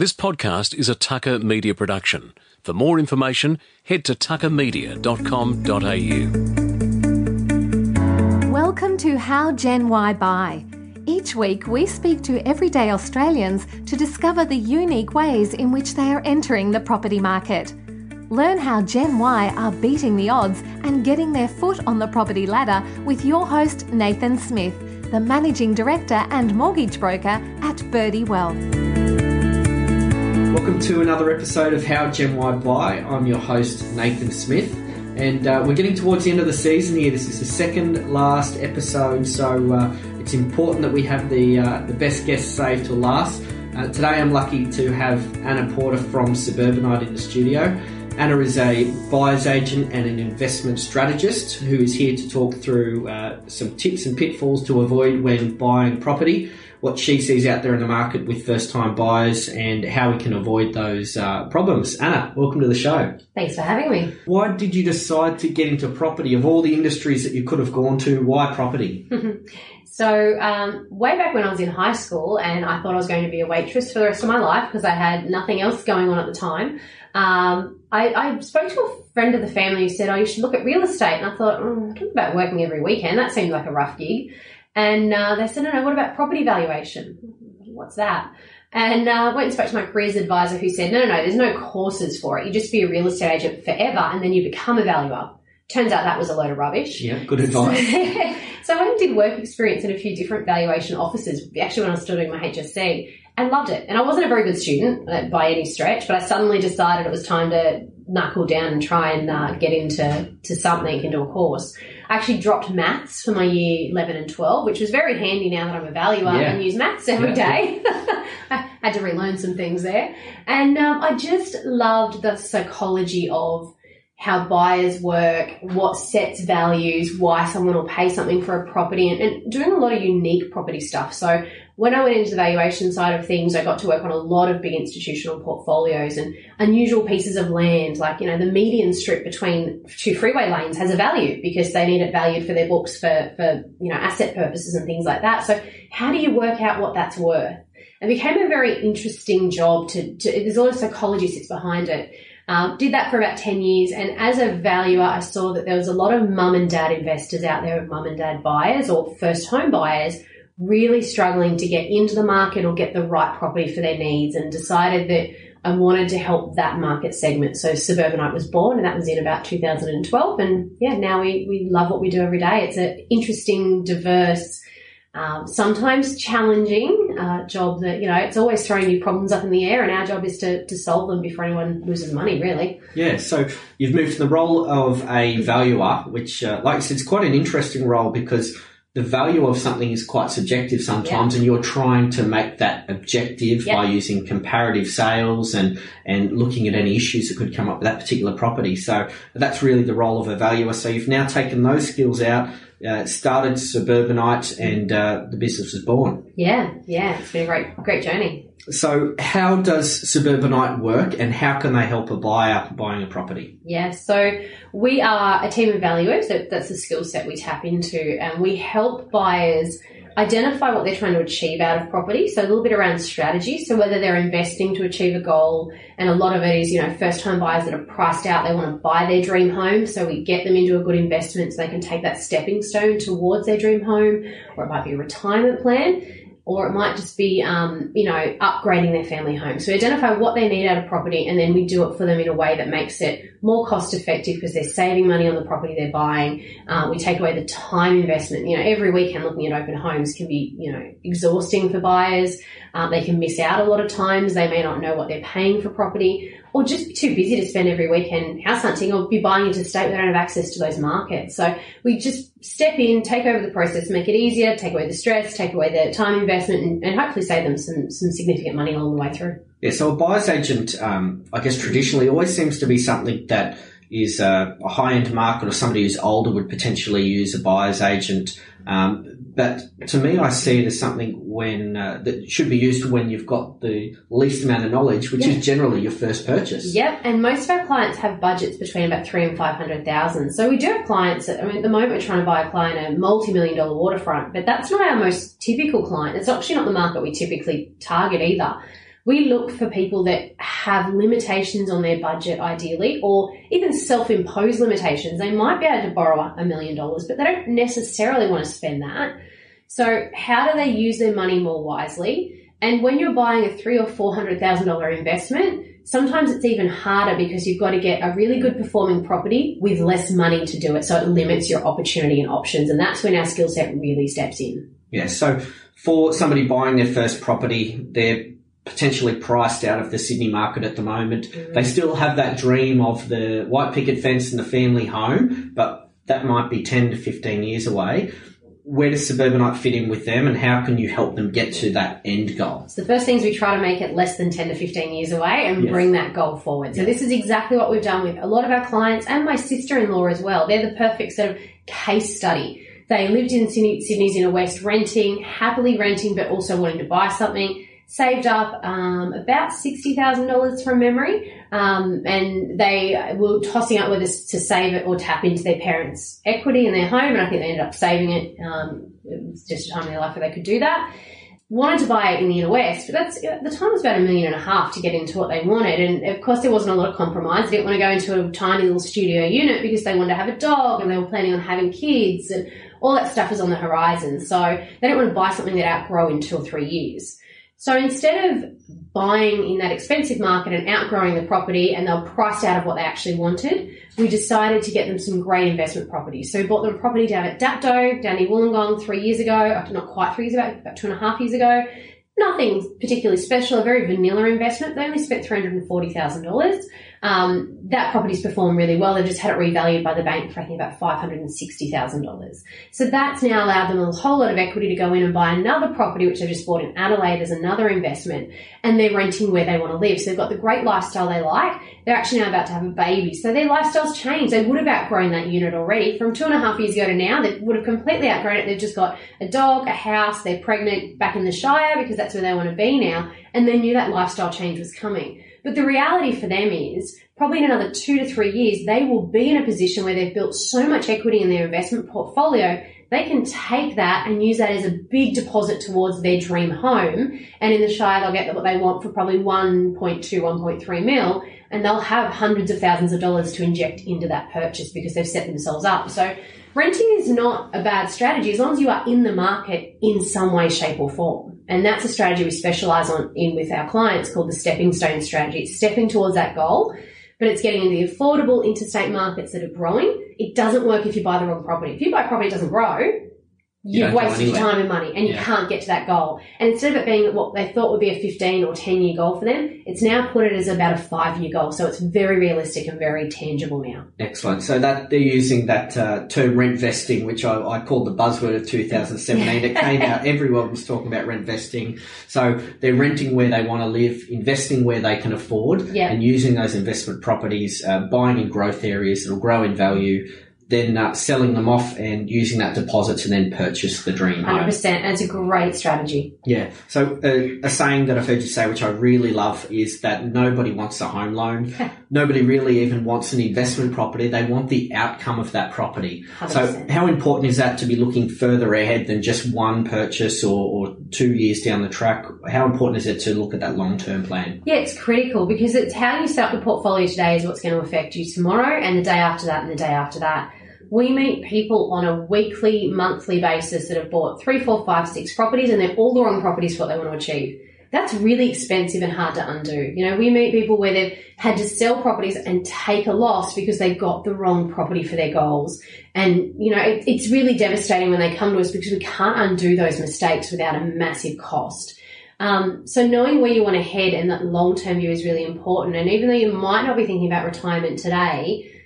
This podcast is a Tucker Media production. For more information, head to tuckermedia.com.au. Welcome to How Gen Y Buy. Each week, we speak to everyday Australians to discover the unique ways in which they are entering the property market. Learn how Gen Y are beating the odds and getting their foot on the property ladder with your host, Nathan Smith, the Managing Director and Mortgage Broker at Birdie Wealth. Welcome to another episode of How Gen Y Buy. I'm your host, Nathan Smith, and uh, we're getting towards the end of the season here. This is the second last episode, so uh, it's important that we have the, uh, the best guests saved to last. Uh, today I'm lucky to have Anna Porter from Suburbanite in the studio. Anna is a buyer's agent and an investment strategist who is here to talk through uh, some tips and pitfalls to avoid when buying property, what she sees out there in the market with first time buyers, and how we can avoid those uh, problems. Anna, welcome to the show. Thanks for having me. Why did you decide to get into property? Of all the industries that you could have gone to, why property? So, um, way back when I was in high school, and I thought I was going to be a waitress for the rest of my life because I had nothing else going on at the time. Um, I, I, spoke to a friend of the family who said, "Oh, you should look at real estate." And I thought, mm, "Talk about working every weekend. That seemed like a rough gig." And uh, they said, "No, no. What about property valuation? What's that?" And uh, went and spoke to my careers advisor, who said, "No, no, no. There's no courses for it. You just be a real estate agent forever, and then you become a valuer." Turns out that was a load of rubbish. Yeah, good advice. so I went and did work experience in a few different valuation offices, actually when I was still doing my HSC, and loved it. And I wasn't a very good student uh, by any stretch, but I suddenly decided it was time to knuckle down and try and uh, get into to something and do a course. I actually dropped maths for my year 11 and 12, which was very handy now that I'm a valuer Yeah. and use maths every Yeah. day. I had to relearn some things there. And um, I just loved the psychology of how buyers work, what sets values, why someone will pay something for a property, and, and doing a lot of unique property stuff. So when I went into the valuation side of things, I got to work on a lot of big institutional portfolios and unusual pieces of land, like, you know, the median strip between two freeway lanes has a value because they need it valued for their books for, for, you know, asset purposes and things like that. So how do you work out what that's worth? It became a very interesting job to, to there's a lot of psychology sits behind it. Um, did that for about 10 years. And as a valuer, I saw that there was a lot of mum and dad investors out there, mum and dad buyers or first home buyers, really struggling to get into the market or get the right property for their needs and decided that I wanted to help that market segment. So Suburbanite was born and that was in about 2012. And yeah, now we, we love what we do every day. It's an interesting, diverse, um, sometimes challenging uh, job that, you know, it's always throwing new problems up in the air and our job is to, to solve them before anyone loses money, really. Yeah, so you've moved to the role of a valuer, which, uh, like I said, it's quite an interesting role because the value of something is quite subjective sometimes, and you're trying to make that objective Yeah. by using comparative sales and and looking at any issues that could come up with that particular property. So that's really the role of a valuer. So you've now taken those skills out, uh, started Suburbanite, and uh, the business was born. Yeah, yeah, it's been a great, great journey. So how does Suburbanite work, and how can they help a buyer buying a property? Yeah, so we are a team of valuers. That, that's the skill set we tap into, and we help buyers identify what they're trying to achieve out of property. So a little bit around strategy. So whether they're investing to achieve a goal, and a lot of it is, you know, first time buyers that are priced out, they want to buy their dream home. So we get them into a good investment so they can take that stepping stone towards their dream home, or it might be a retirement plan. Or it might just be, um, you know, upgrading their family home. So we identify what they need out of property, and then we do it for them in a way that makes it more cost effective because they're saving money on the property they're buying. Uh, we take away the time investment. You know, every weekend looking at open homes can be, you know, exhausting for buyers. Uh, they can miss out a lot of times. They may not know what they're paying for property or just be too busy to spend every weekend house hunting or be buying into the state where they don't have access to those markets. So we just step in, take over the process, make it easier, take away the stress, take away the time investment and, and hopefully save them some, some significant money along the way through. Yeah, so a buyer's agent, um, I guess traditionally always seems to be something that is uh, a high end market or somebody who's older would potentially use a buyer's agent. Um, but to me, I see it as something when uh, that should be used when you've got the least amount of knowledge, which Yeah. is generally your first purchase. Yep, and most of our clients have budgets between about three and five hundred thousand. So we do have clients. That, I mean, at the moment we're trying to buy a client a multi-million dollar waterfront, but that's not our most typical client. It's actually not the market we typically target either. We look for people that have limitations on their budget, ideally, or even self imposed limitations. They might be able to borrow a million dollars, but they don't necessarily want to spend that. So, how do they use their money more wisely? And when you're buying a three or four hundred thousand dollar investment, sometimes it's even harder because you've got to get a really good performing property with less money to do it. So it limits your opportunity and options. And that's when our skill set really steps in. Yeah. So for somebody buying their first property, they're potentially priced out of the Sydney market at the moment. Mm. They still have that dream of the white picket fence and the family home, but that might be 10 to 15 years away. Where does Suburbanite fit in with them and how can you help them get to that end goal? So the first thing is we try to make it less than 10 to 15 years away and yes. bring that goal forward. So this is exactly what we've done with a lot of our clients and my sister-in-law as well. They're the perfect sort of case study. They lived in Sydney, Sydney's inner west renting, happily renting, but also wanting to buy something saved up um, about $60,000 from memory. Um, and they were tossing up whether to save it or tap into their parents' equity in their home. And I think they ended up saving it. Um, it was just a time in their life where they could do that. Wanted to buy it in the inner west, but that's at the time was about a million and a half to get into what they wanted. And of course, there wasn't a lot of compromise. They didn't want to go into a tiny little studio unit because they wanted to have a dog and they were planning on having kids and all that stuff was on the horizon. So they didn't want to buy something that outgrow in two or three years. So instead of buying in that expensive market and outgrowing the property and they were priced out of what they actually wanted, we decided to get them some great investment properties. So we bought them a property down at Dapto, down near Wollongong three years ago, not quite three years ago, about two and a half years ago. Nothing particularly special, a very vanilla investment. They only spent $340,000. Um, that property's performed really well. They've just had it revalued by the bank for I think about $560,000. So that's now allowed them a whole lot of equity to go in and buy another property, which they just bought in Adelaide as another investment. And they're renting where they want to live. So they've got the great lifestyle they like. They're actually now about to have a baby. So their lifestyle's changed. They would have outgrown that unit already. From two and a half years ago to now, they would have completely outgrown it. They've just got a dog, a house, they're pregnant back in the Shire because that's where they want to be now. And they knew that lifestyle change was coming. But the reality for them is probably in another two to three years, they will be in a position where they've built so much equity in their investment portfolio, they can take that and use that as a big deposit towards their dream home. And in the Shire, they'll get what they want for probably 1.2, 1.3 mil, and they'll have hundreds of thousands of dollars to inject into that purchase because they've set themselves up. So renting is not a bad strategy as long as you are in the market in some way, shape, or form. And that's a strategy we specialize on in with our clients called the stepping stone strategy. It's stepping towards that goal, but it's getting in the affordable interstate markets that are growing. It doesn't work if you buy the wrong property. If you buy property that doesn't grow, you've wasted your time and money and you can't get to that goal. And instead of it being what they thought would be a 15 or 10 year goal for them, it's now put it as about a five year goal. So it's very realistic and very tangible now. Excellent. So that they're using that uh, term rent vesting, which I, I called the buzzword of 2017. it came out, everyone was talking about rent vesting. So they're renting where they want to live, investing where they can afford, yeah. and using those investment properties, uh, buying in growth areas that'll grow in value then uh, selling them off and using that deposit to then purchase the dream home. 100%. And it's a great strategy. Yeah. So uh, a saying that I've heard you say, which I really love, is that nobody wants a home loan. nobody really even wants an investment property. They want the outcome of that property. 100%. So how important is that to be looking further ahead than just one purchase or, or two years down the track? How important is it to look at that long-term plan? Yeah, it's critical because it's how you set up the portfolio today is what's going to affect you tomorrow and the day after that and the day after that we meet people on a weekly, monthly basis that have bought three, four, five, six properties and they're all the wrong properties for what they want to achieve. That's really expensive and hard to undo. You know, we meet people where they've had to sell properties and take a loss because they got the wrong property for their goals. And, you know, it, it's really devastating when they come to us because we can't undo those mistakes without a massive cost. Um, so knowing where you want to head and that long term view is really important. And even though you might not be thinking about retirement today,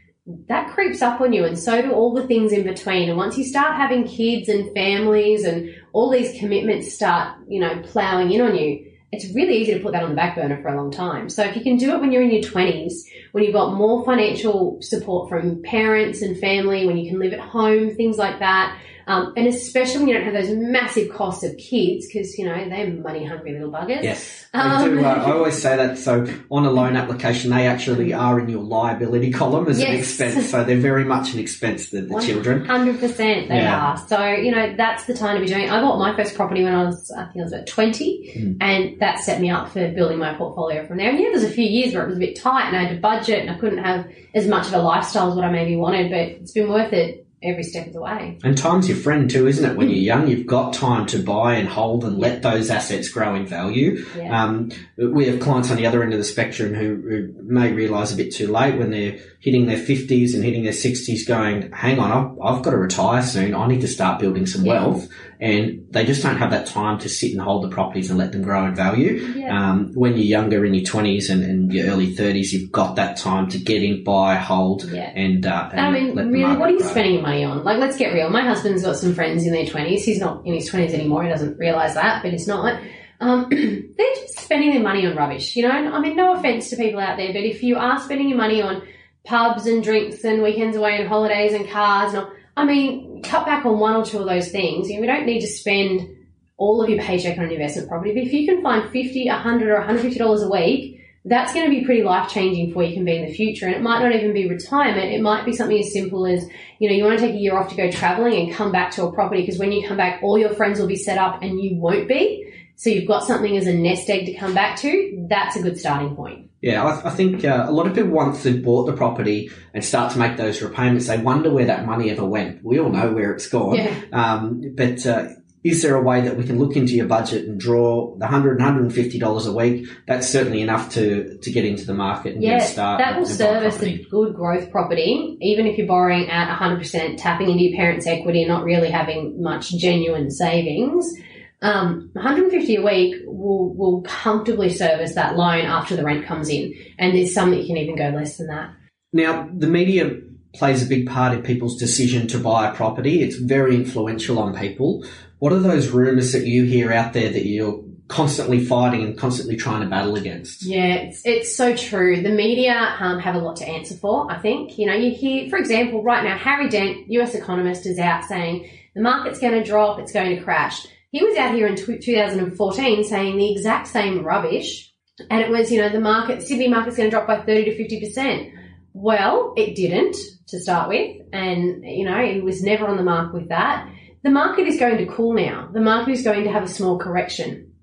that creeps up on you and so do all the things in between and once you start having kids and families and all these commitments start you know plowing in on you it's really easy to put that on the back burner for a long time so if you can do it when you're in your 20s when you've got more financial support from parents and family, when you can live at home, things like that. Um, and especially when you don't have those massive costs of kids, because you know they're money hungry little buggers. Yes, Um, do. Uh, I always say that. So on a loan application, they actually are in your liability column as an expense. So they're very much an expense. The, the children. Hundred percent, they Yeah. are. So you know that's the time to be doing. it. I bought my first property when I was, I think I was about twenty, Mm. and that set me up for building my portfolio from there. And yeah, there's a few years where it was a bit tight, and I had to budget, and I couldn't have as much of a lifestyle as what I maybe wanted, but it's been worth it every step of the way. And time's your friend too, isn't it? When you're young, you've got time to buy and hold and let those assets grow in value. Yeah. Um, we have clients on the other end of the spectrum who, who may realise a bit too late when they're hitting their 50s and hitting their 60s going, hang on, I've, I've got to retire soon. I need to start building some Yeah. wealth. And they just don't have that time to sit and hold the properties and let them grow in value. Yeah. Um, when you're younger in your 20s and, and your early 30s, you've got that time to get in, buy, hold, Yeah. and, uh, and I mean, really, what are you grow. spending your money on? Like, let's get real. My husband's got some friends in their 20s. He's not in his 20s anymore. He doesn't realise that, but it's not. Um, they're just spending their money on rubbish, you know? I mean, no offence to people out there, but if you are spending your money on pubs and drinks and weekends away and holidays and cars and all, I mean, cut back on one or two of those things. You we don't need to spend all of your paycheck on an investment property, but if you can find 50 100 or $150 a week, that's going to be pretty life changing for you can be in the future. And it might not even be retirement. It might be something as simple as, you know, you want to take a year off to go traveling and come back to a property because when you come back, all your friends will be set up and you won't be. So you've got something as a nest egg to come back to. That's a good starting point. Yeah, I, I think uh, a lot of people once they've bought the property and start to make those repayments, they wonder where that money ever went. We all know where it's gone. Yeah. Um, but uh, is there a way that we can look into your budget and draw the $100, $150 a week? That's certainly enough to, to get into the market and Yeah, a start. that will serve as a a good growth property, even if you're borrowing at 100%, tapping into your parents' equity and not really having much genuine savings. Um, 150 a week will, will comfortably service that loan after the rent comes in. And there's some that you can even go less than that. Now, the media plays a big part in people's decision to buy a property. It's very influential on people. What are those rumours that you hear out there that you're constantly fighting and constantly trying to battle against? Yeah, it's, it's so true. The media um, have a lot to answer for, I think. You know, you hear, for example, right now, Harry Dent, US economist, is out saying the market's going to drop, it's going to crash. He was out here in tw 2014 saying the exact same rubbish. And it was, you know, the market, Sydney market's going to drop by 30 to 50%. Well, it didn't to start with. And, you know, it was never on the mark with that. The market is going to cool now. The market is going to have a small correction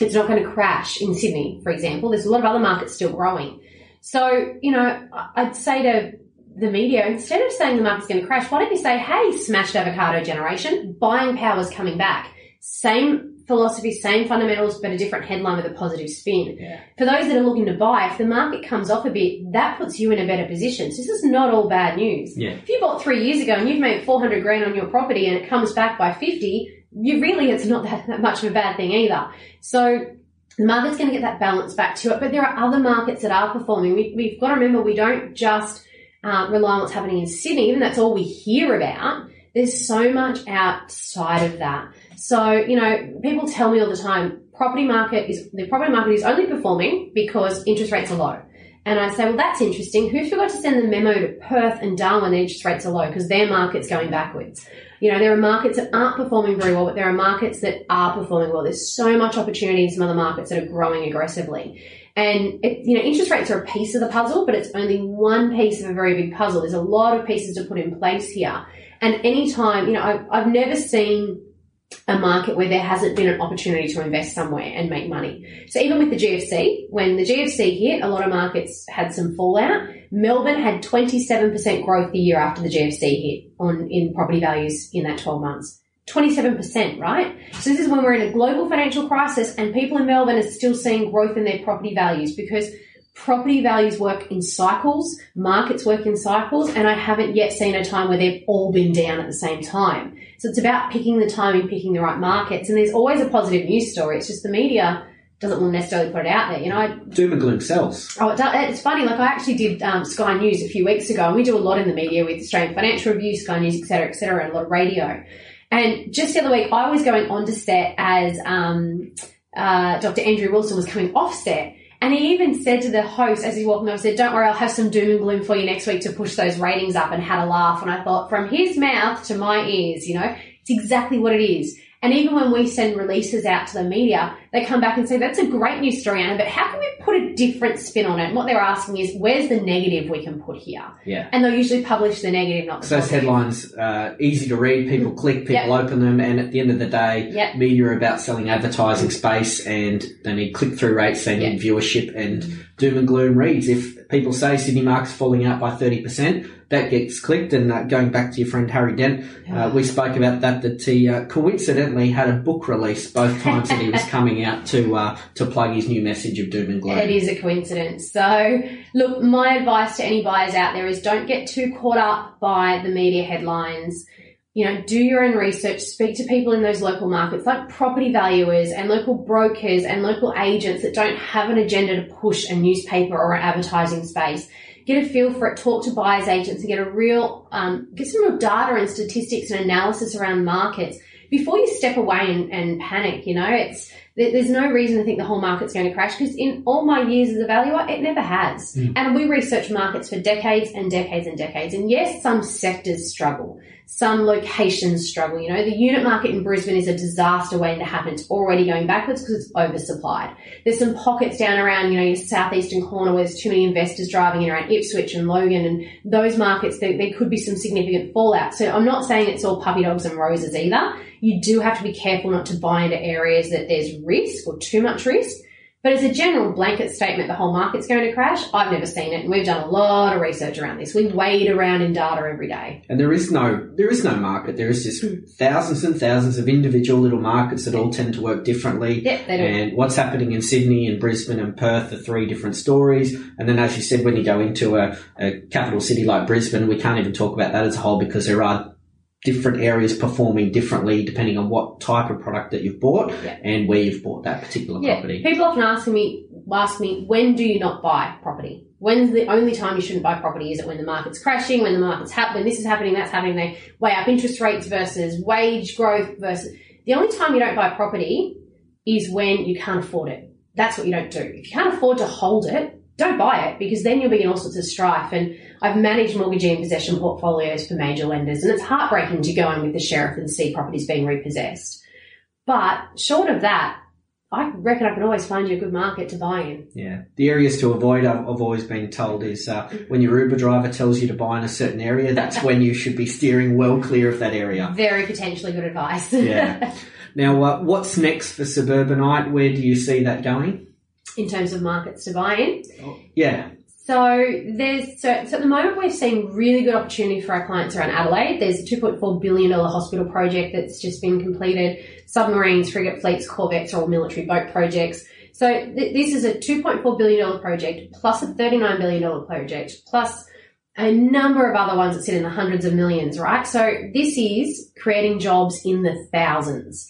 it's not going to crash in Sydney, for example. There's a lot of other markets still growing. So, you know, I'd say to the media, instead of saying the market's going to crash, why don't you say, hey, smashed avocado generation, buying power's coming back. Same philosophy, same fundamentals, but a different headline with a positive spin. Yeah. For those that are looking to buy, if the market comes off a bit, that puts you in a better position. So this is not all bad news. Yeah. If you bought three years ago and you've made 400 grand on your property and it comes back by 50, you really, it's not that, that much of a bad thing either. So the market's going to get that balance back to it, but there are other markets that are performing. We, we've got to remember we don't just uh, rely on what's happening in Sydney, even that's all we hear about. There's so much outside of that. So, you know, people tell me all the time, property market is, the property market is only performing because interest rates are low. And I say, well, that's interesting. Who forgot to send the memo to Perth and Darwin interest rates are low because their market's going backwards? You know, there are markets that aren't performing very well, but there are markets that are performing well. There's so much opportunity in some other markets that are growing aggressively. And, it, you know, interest rates are a piece of the puzzle, but it's only one piece of a very big puzzle. There's a lot of pieces to put in place here. And anytime, you know, I've, I've never seen a market where there hasn't been an opportunity to invest somewhere and make money. So even with the GFC, when the GFC hit, a lot of markets had some fallout. Melbourne had 27% growth the year after the GFC hit on in property values in that 12 months. 27%, right? So this is when we're in a global financial crisis and people in Melbourne are still seeing growth in their property values because property values work in cycles, markets work in cycles, and I haven't yet seen a time where they've all been down at the same time. So it's about picking the timing, picking the right markets, and there's always a positive news story. It's just the media doesn't want to necessarily put it out there. You know, I Doom and gloom sells. Oh, it does, it's funny. Like I actually did um, Sky News a few weeks ago, and we do a lot in the media with Australian Financial Review, Sky News, etc., etc., and a lot of radio. And just the other week, I was going on to set as um, uh, Dr. Andrew Wilson was coming off set, and he even said to the host as he's walking over, said, Don't worry, I'll have some doom and gloom for you next week to push those ratings up and had a laugh. And I thought, from his mouth to my ears, you know, it's exactly what it is. And even when we send releases out to the media, they come back and say, that's a great news story, Anna, but how can we put a different spin on it? And what they're asking is, where's the negative we can put here? Yeah. And they'll usually publish the negative, not the So those positive. headlines, uh, easy to read, people click, people Yep. open them, and at the end of the day, Yep. media are about selling advertising space and they need click through rates, they need viewership, and doom and gloom reads. If people say Sydney market's falling out by 30%, that gets clicked. And uh, going back to your friend Harry Dent, uh, we spoke about that, that he uh, coincidentally had a book release both times that he was coming out to, uh, to plug his new message of doom and gloom. It is a coincidence. So, look, my advice to any buyers out there is don't get too caught up by the media headlines. You know, do your own research, speak to people in those local markets like property valuers and local brokers and local agents that don't have an agenda to push a newspaper or an advertising space. Get a feel for it, talk to buyers agents and get a real, um, get some real data and statistics and analysis around markets before you step away and, and panic. You know, it's, there's no reason to think the whole market's going to crash because in all my years as a valuer, it never has. And we research markets for decades and decades and decades. And yes, some sectors struggle. Some locations struggle. You know, the unit market in Brisbane is a disaster waiting to happen. It's already going backwards because it's oversupplied. There's some pockets down around, you know, your southeastern corner where there's too many investors driving in around Ipswich and Logan and those markets, there, there could be some significant fallout. So I'm not saying it's all puppy dogs and roses either. You do have to be careful not to buy into areas that there's risk or too much risk. But as a general blanket statement, the whole market's going to crash, I've never seen it. And we've done a lot of research around this. We wade around in data every day. And there is no there is no market. There is just thousands and thousands of individual little markets that all tend to work differently. Yep, they do. And what's happening in Sydney and Brisbane and Perth are three different stories. And then, as you said, when you go into a, a capital city like Brisbane, we can't even talk about that as a whole because there are different areas performing differently depending on what type of product that you've bought Yeah. and where you've bought that particular Yeah, property. people often ask me, ask me, when do you not buy property? When's the only time you shouldn't buy property? Is it when the market's crashing, when the market's happening, this is happening, that's happening? They weigh up interest rates versus wage growth versus. The only time you don't buy property is when you can't afford it. That's what you don't do. If you can't afford to hold it, don't buy it because then you'll be in all sorts of strife. And I've managed mortgagee in possession portfolios for major lenders, and it's heartbreaking to go in with the sheriff and see properties being repossessed. But short of that, I reckon I can always find you a good market to buy in. Yeah, the areas to avoid, I've, I've always been told, is uh, when your Uber driver tells you to buy in a certain area, that's when you should be steering well clear of that area. Very potentially good advice. Yeah. Now, uh, what's next for Suburbanite? Where do you see that going? In terms of markets to buy in. Oh. Yeah, So there's so, so at the moment we're seeing really good opportunity for our clients around Adelaide. There's a 2.4 billion dollar hospital project that's just been completed. Submarines, frigate fleets, corvettes, are all military boat projects. So th- this is a 2.4 billion dollar project plus a 39 billion dollar project plus a number of other ones that sit in the hundreds of millions, right? So this is creating jobs in the thousands.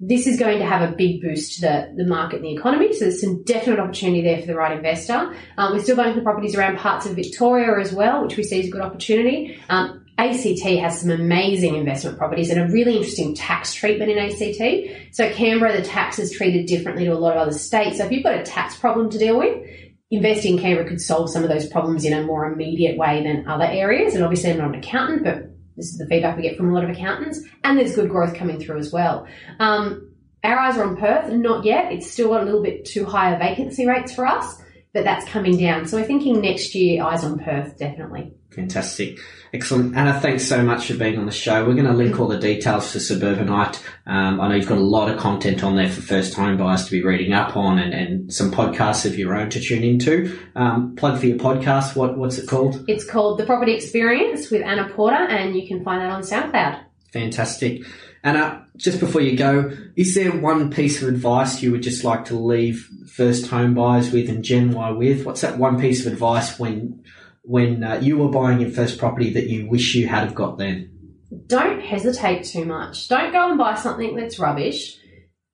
This is going to have a big boost to the, the market and the economy. So there's some definite opportunity there for the right investor. Um, we're still going for properties around parts of Victoria as well, which we see as a good opportunity. Um, ACT has some amazing investment properties and a really interesting tax treatment in ACT. So Canberra, the tax is treated differently to a lot of other states. So if you've got a tax problem to deal with, investing in Canberra could solve some of those problems in a more immediate way than other areas. And obviously, I'm not an accountant, but this is the feedback we get from a lot of accountants. And there's good growth coming through as well. Um, our eyes are on Perth, not yet. It's still a little bit too high a vacancy rates for us, but that's coming down. So we're thinking next year, eyes on Perth, definitely. Fantastic. Excellent. Anna, thanks so much for being on the show. We're going to link all the details for Suburbanite. Um, I know you've got a lot of content on there for first time buyers to be reading up on and, and some podcasts of your own to tune into. Um, plug for your podcast. What, what's it called? It's called The Property Experience with Anna Porter, and you can find that on SoundCloud. Fantastic. Anna, just before you go, is there one piece of advice you would just like to leave first home buyers with and Gen Y with? What's that one piece of advice when when uh, you were buying your first property that you wish you had have got then? don't hesitate too much. Don't go and buy something that's rubbish.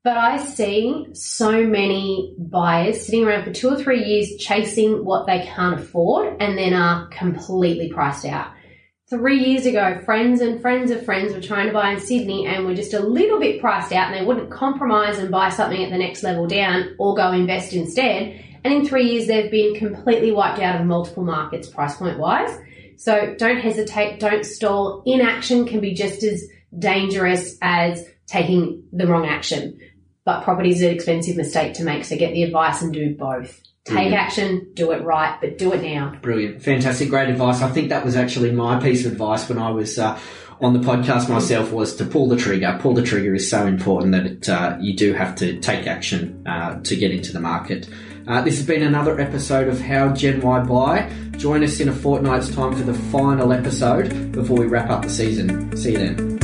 But I see so many buyers sitting around for two or three years chasing what they can't afford and then are completely priced out. Three years ago, friends and friends of friends were trying to buy in Sydney and were just a little bit priced out and they wouldn't compromise and buy something at the next level down or go invest instead. And in three years they've been completely wiped out of multiple markets price point wise. So don't hesitate, don't stall. Inaction can be just as dangerous as taking the wrong action. But property is an expensive mistake to make, so get the advice and do both. Take Brilliant. action, do it right, but do it now. Brilliant, fantastic, great advice. I think that was actually my piece of advice when I was uh, on the podcast myself was to pull the trigger. Pull the trigger is so important that it, uh, you do have to take action uh, to get into the market. Uh, this has been another episode of How Gen Y Buy. Join us in a fortnight's time for the final episode before we wrap up the season. See you then.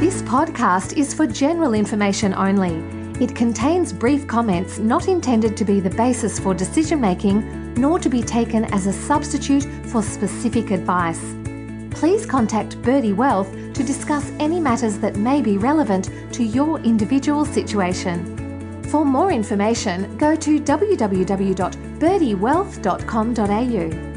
This podcast is for general information only. It contains brief comments not intended to be the basis for decision making, nor to be taken as a substitute for specific advice. Please contact Birdie Wealth to discuss any matters that may be relevant to your individual situation. For more information, go to www.birdiewealth.com.au.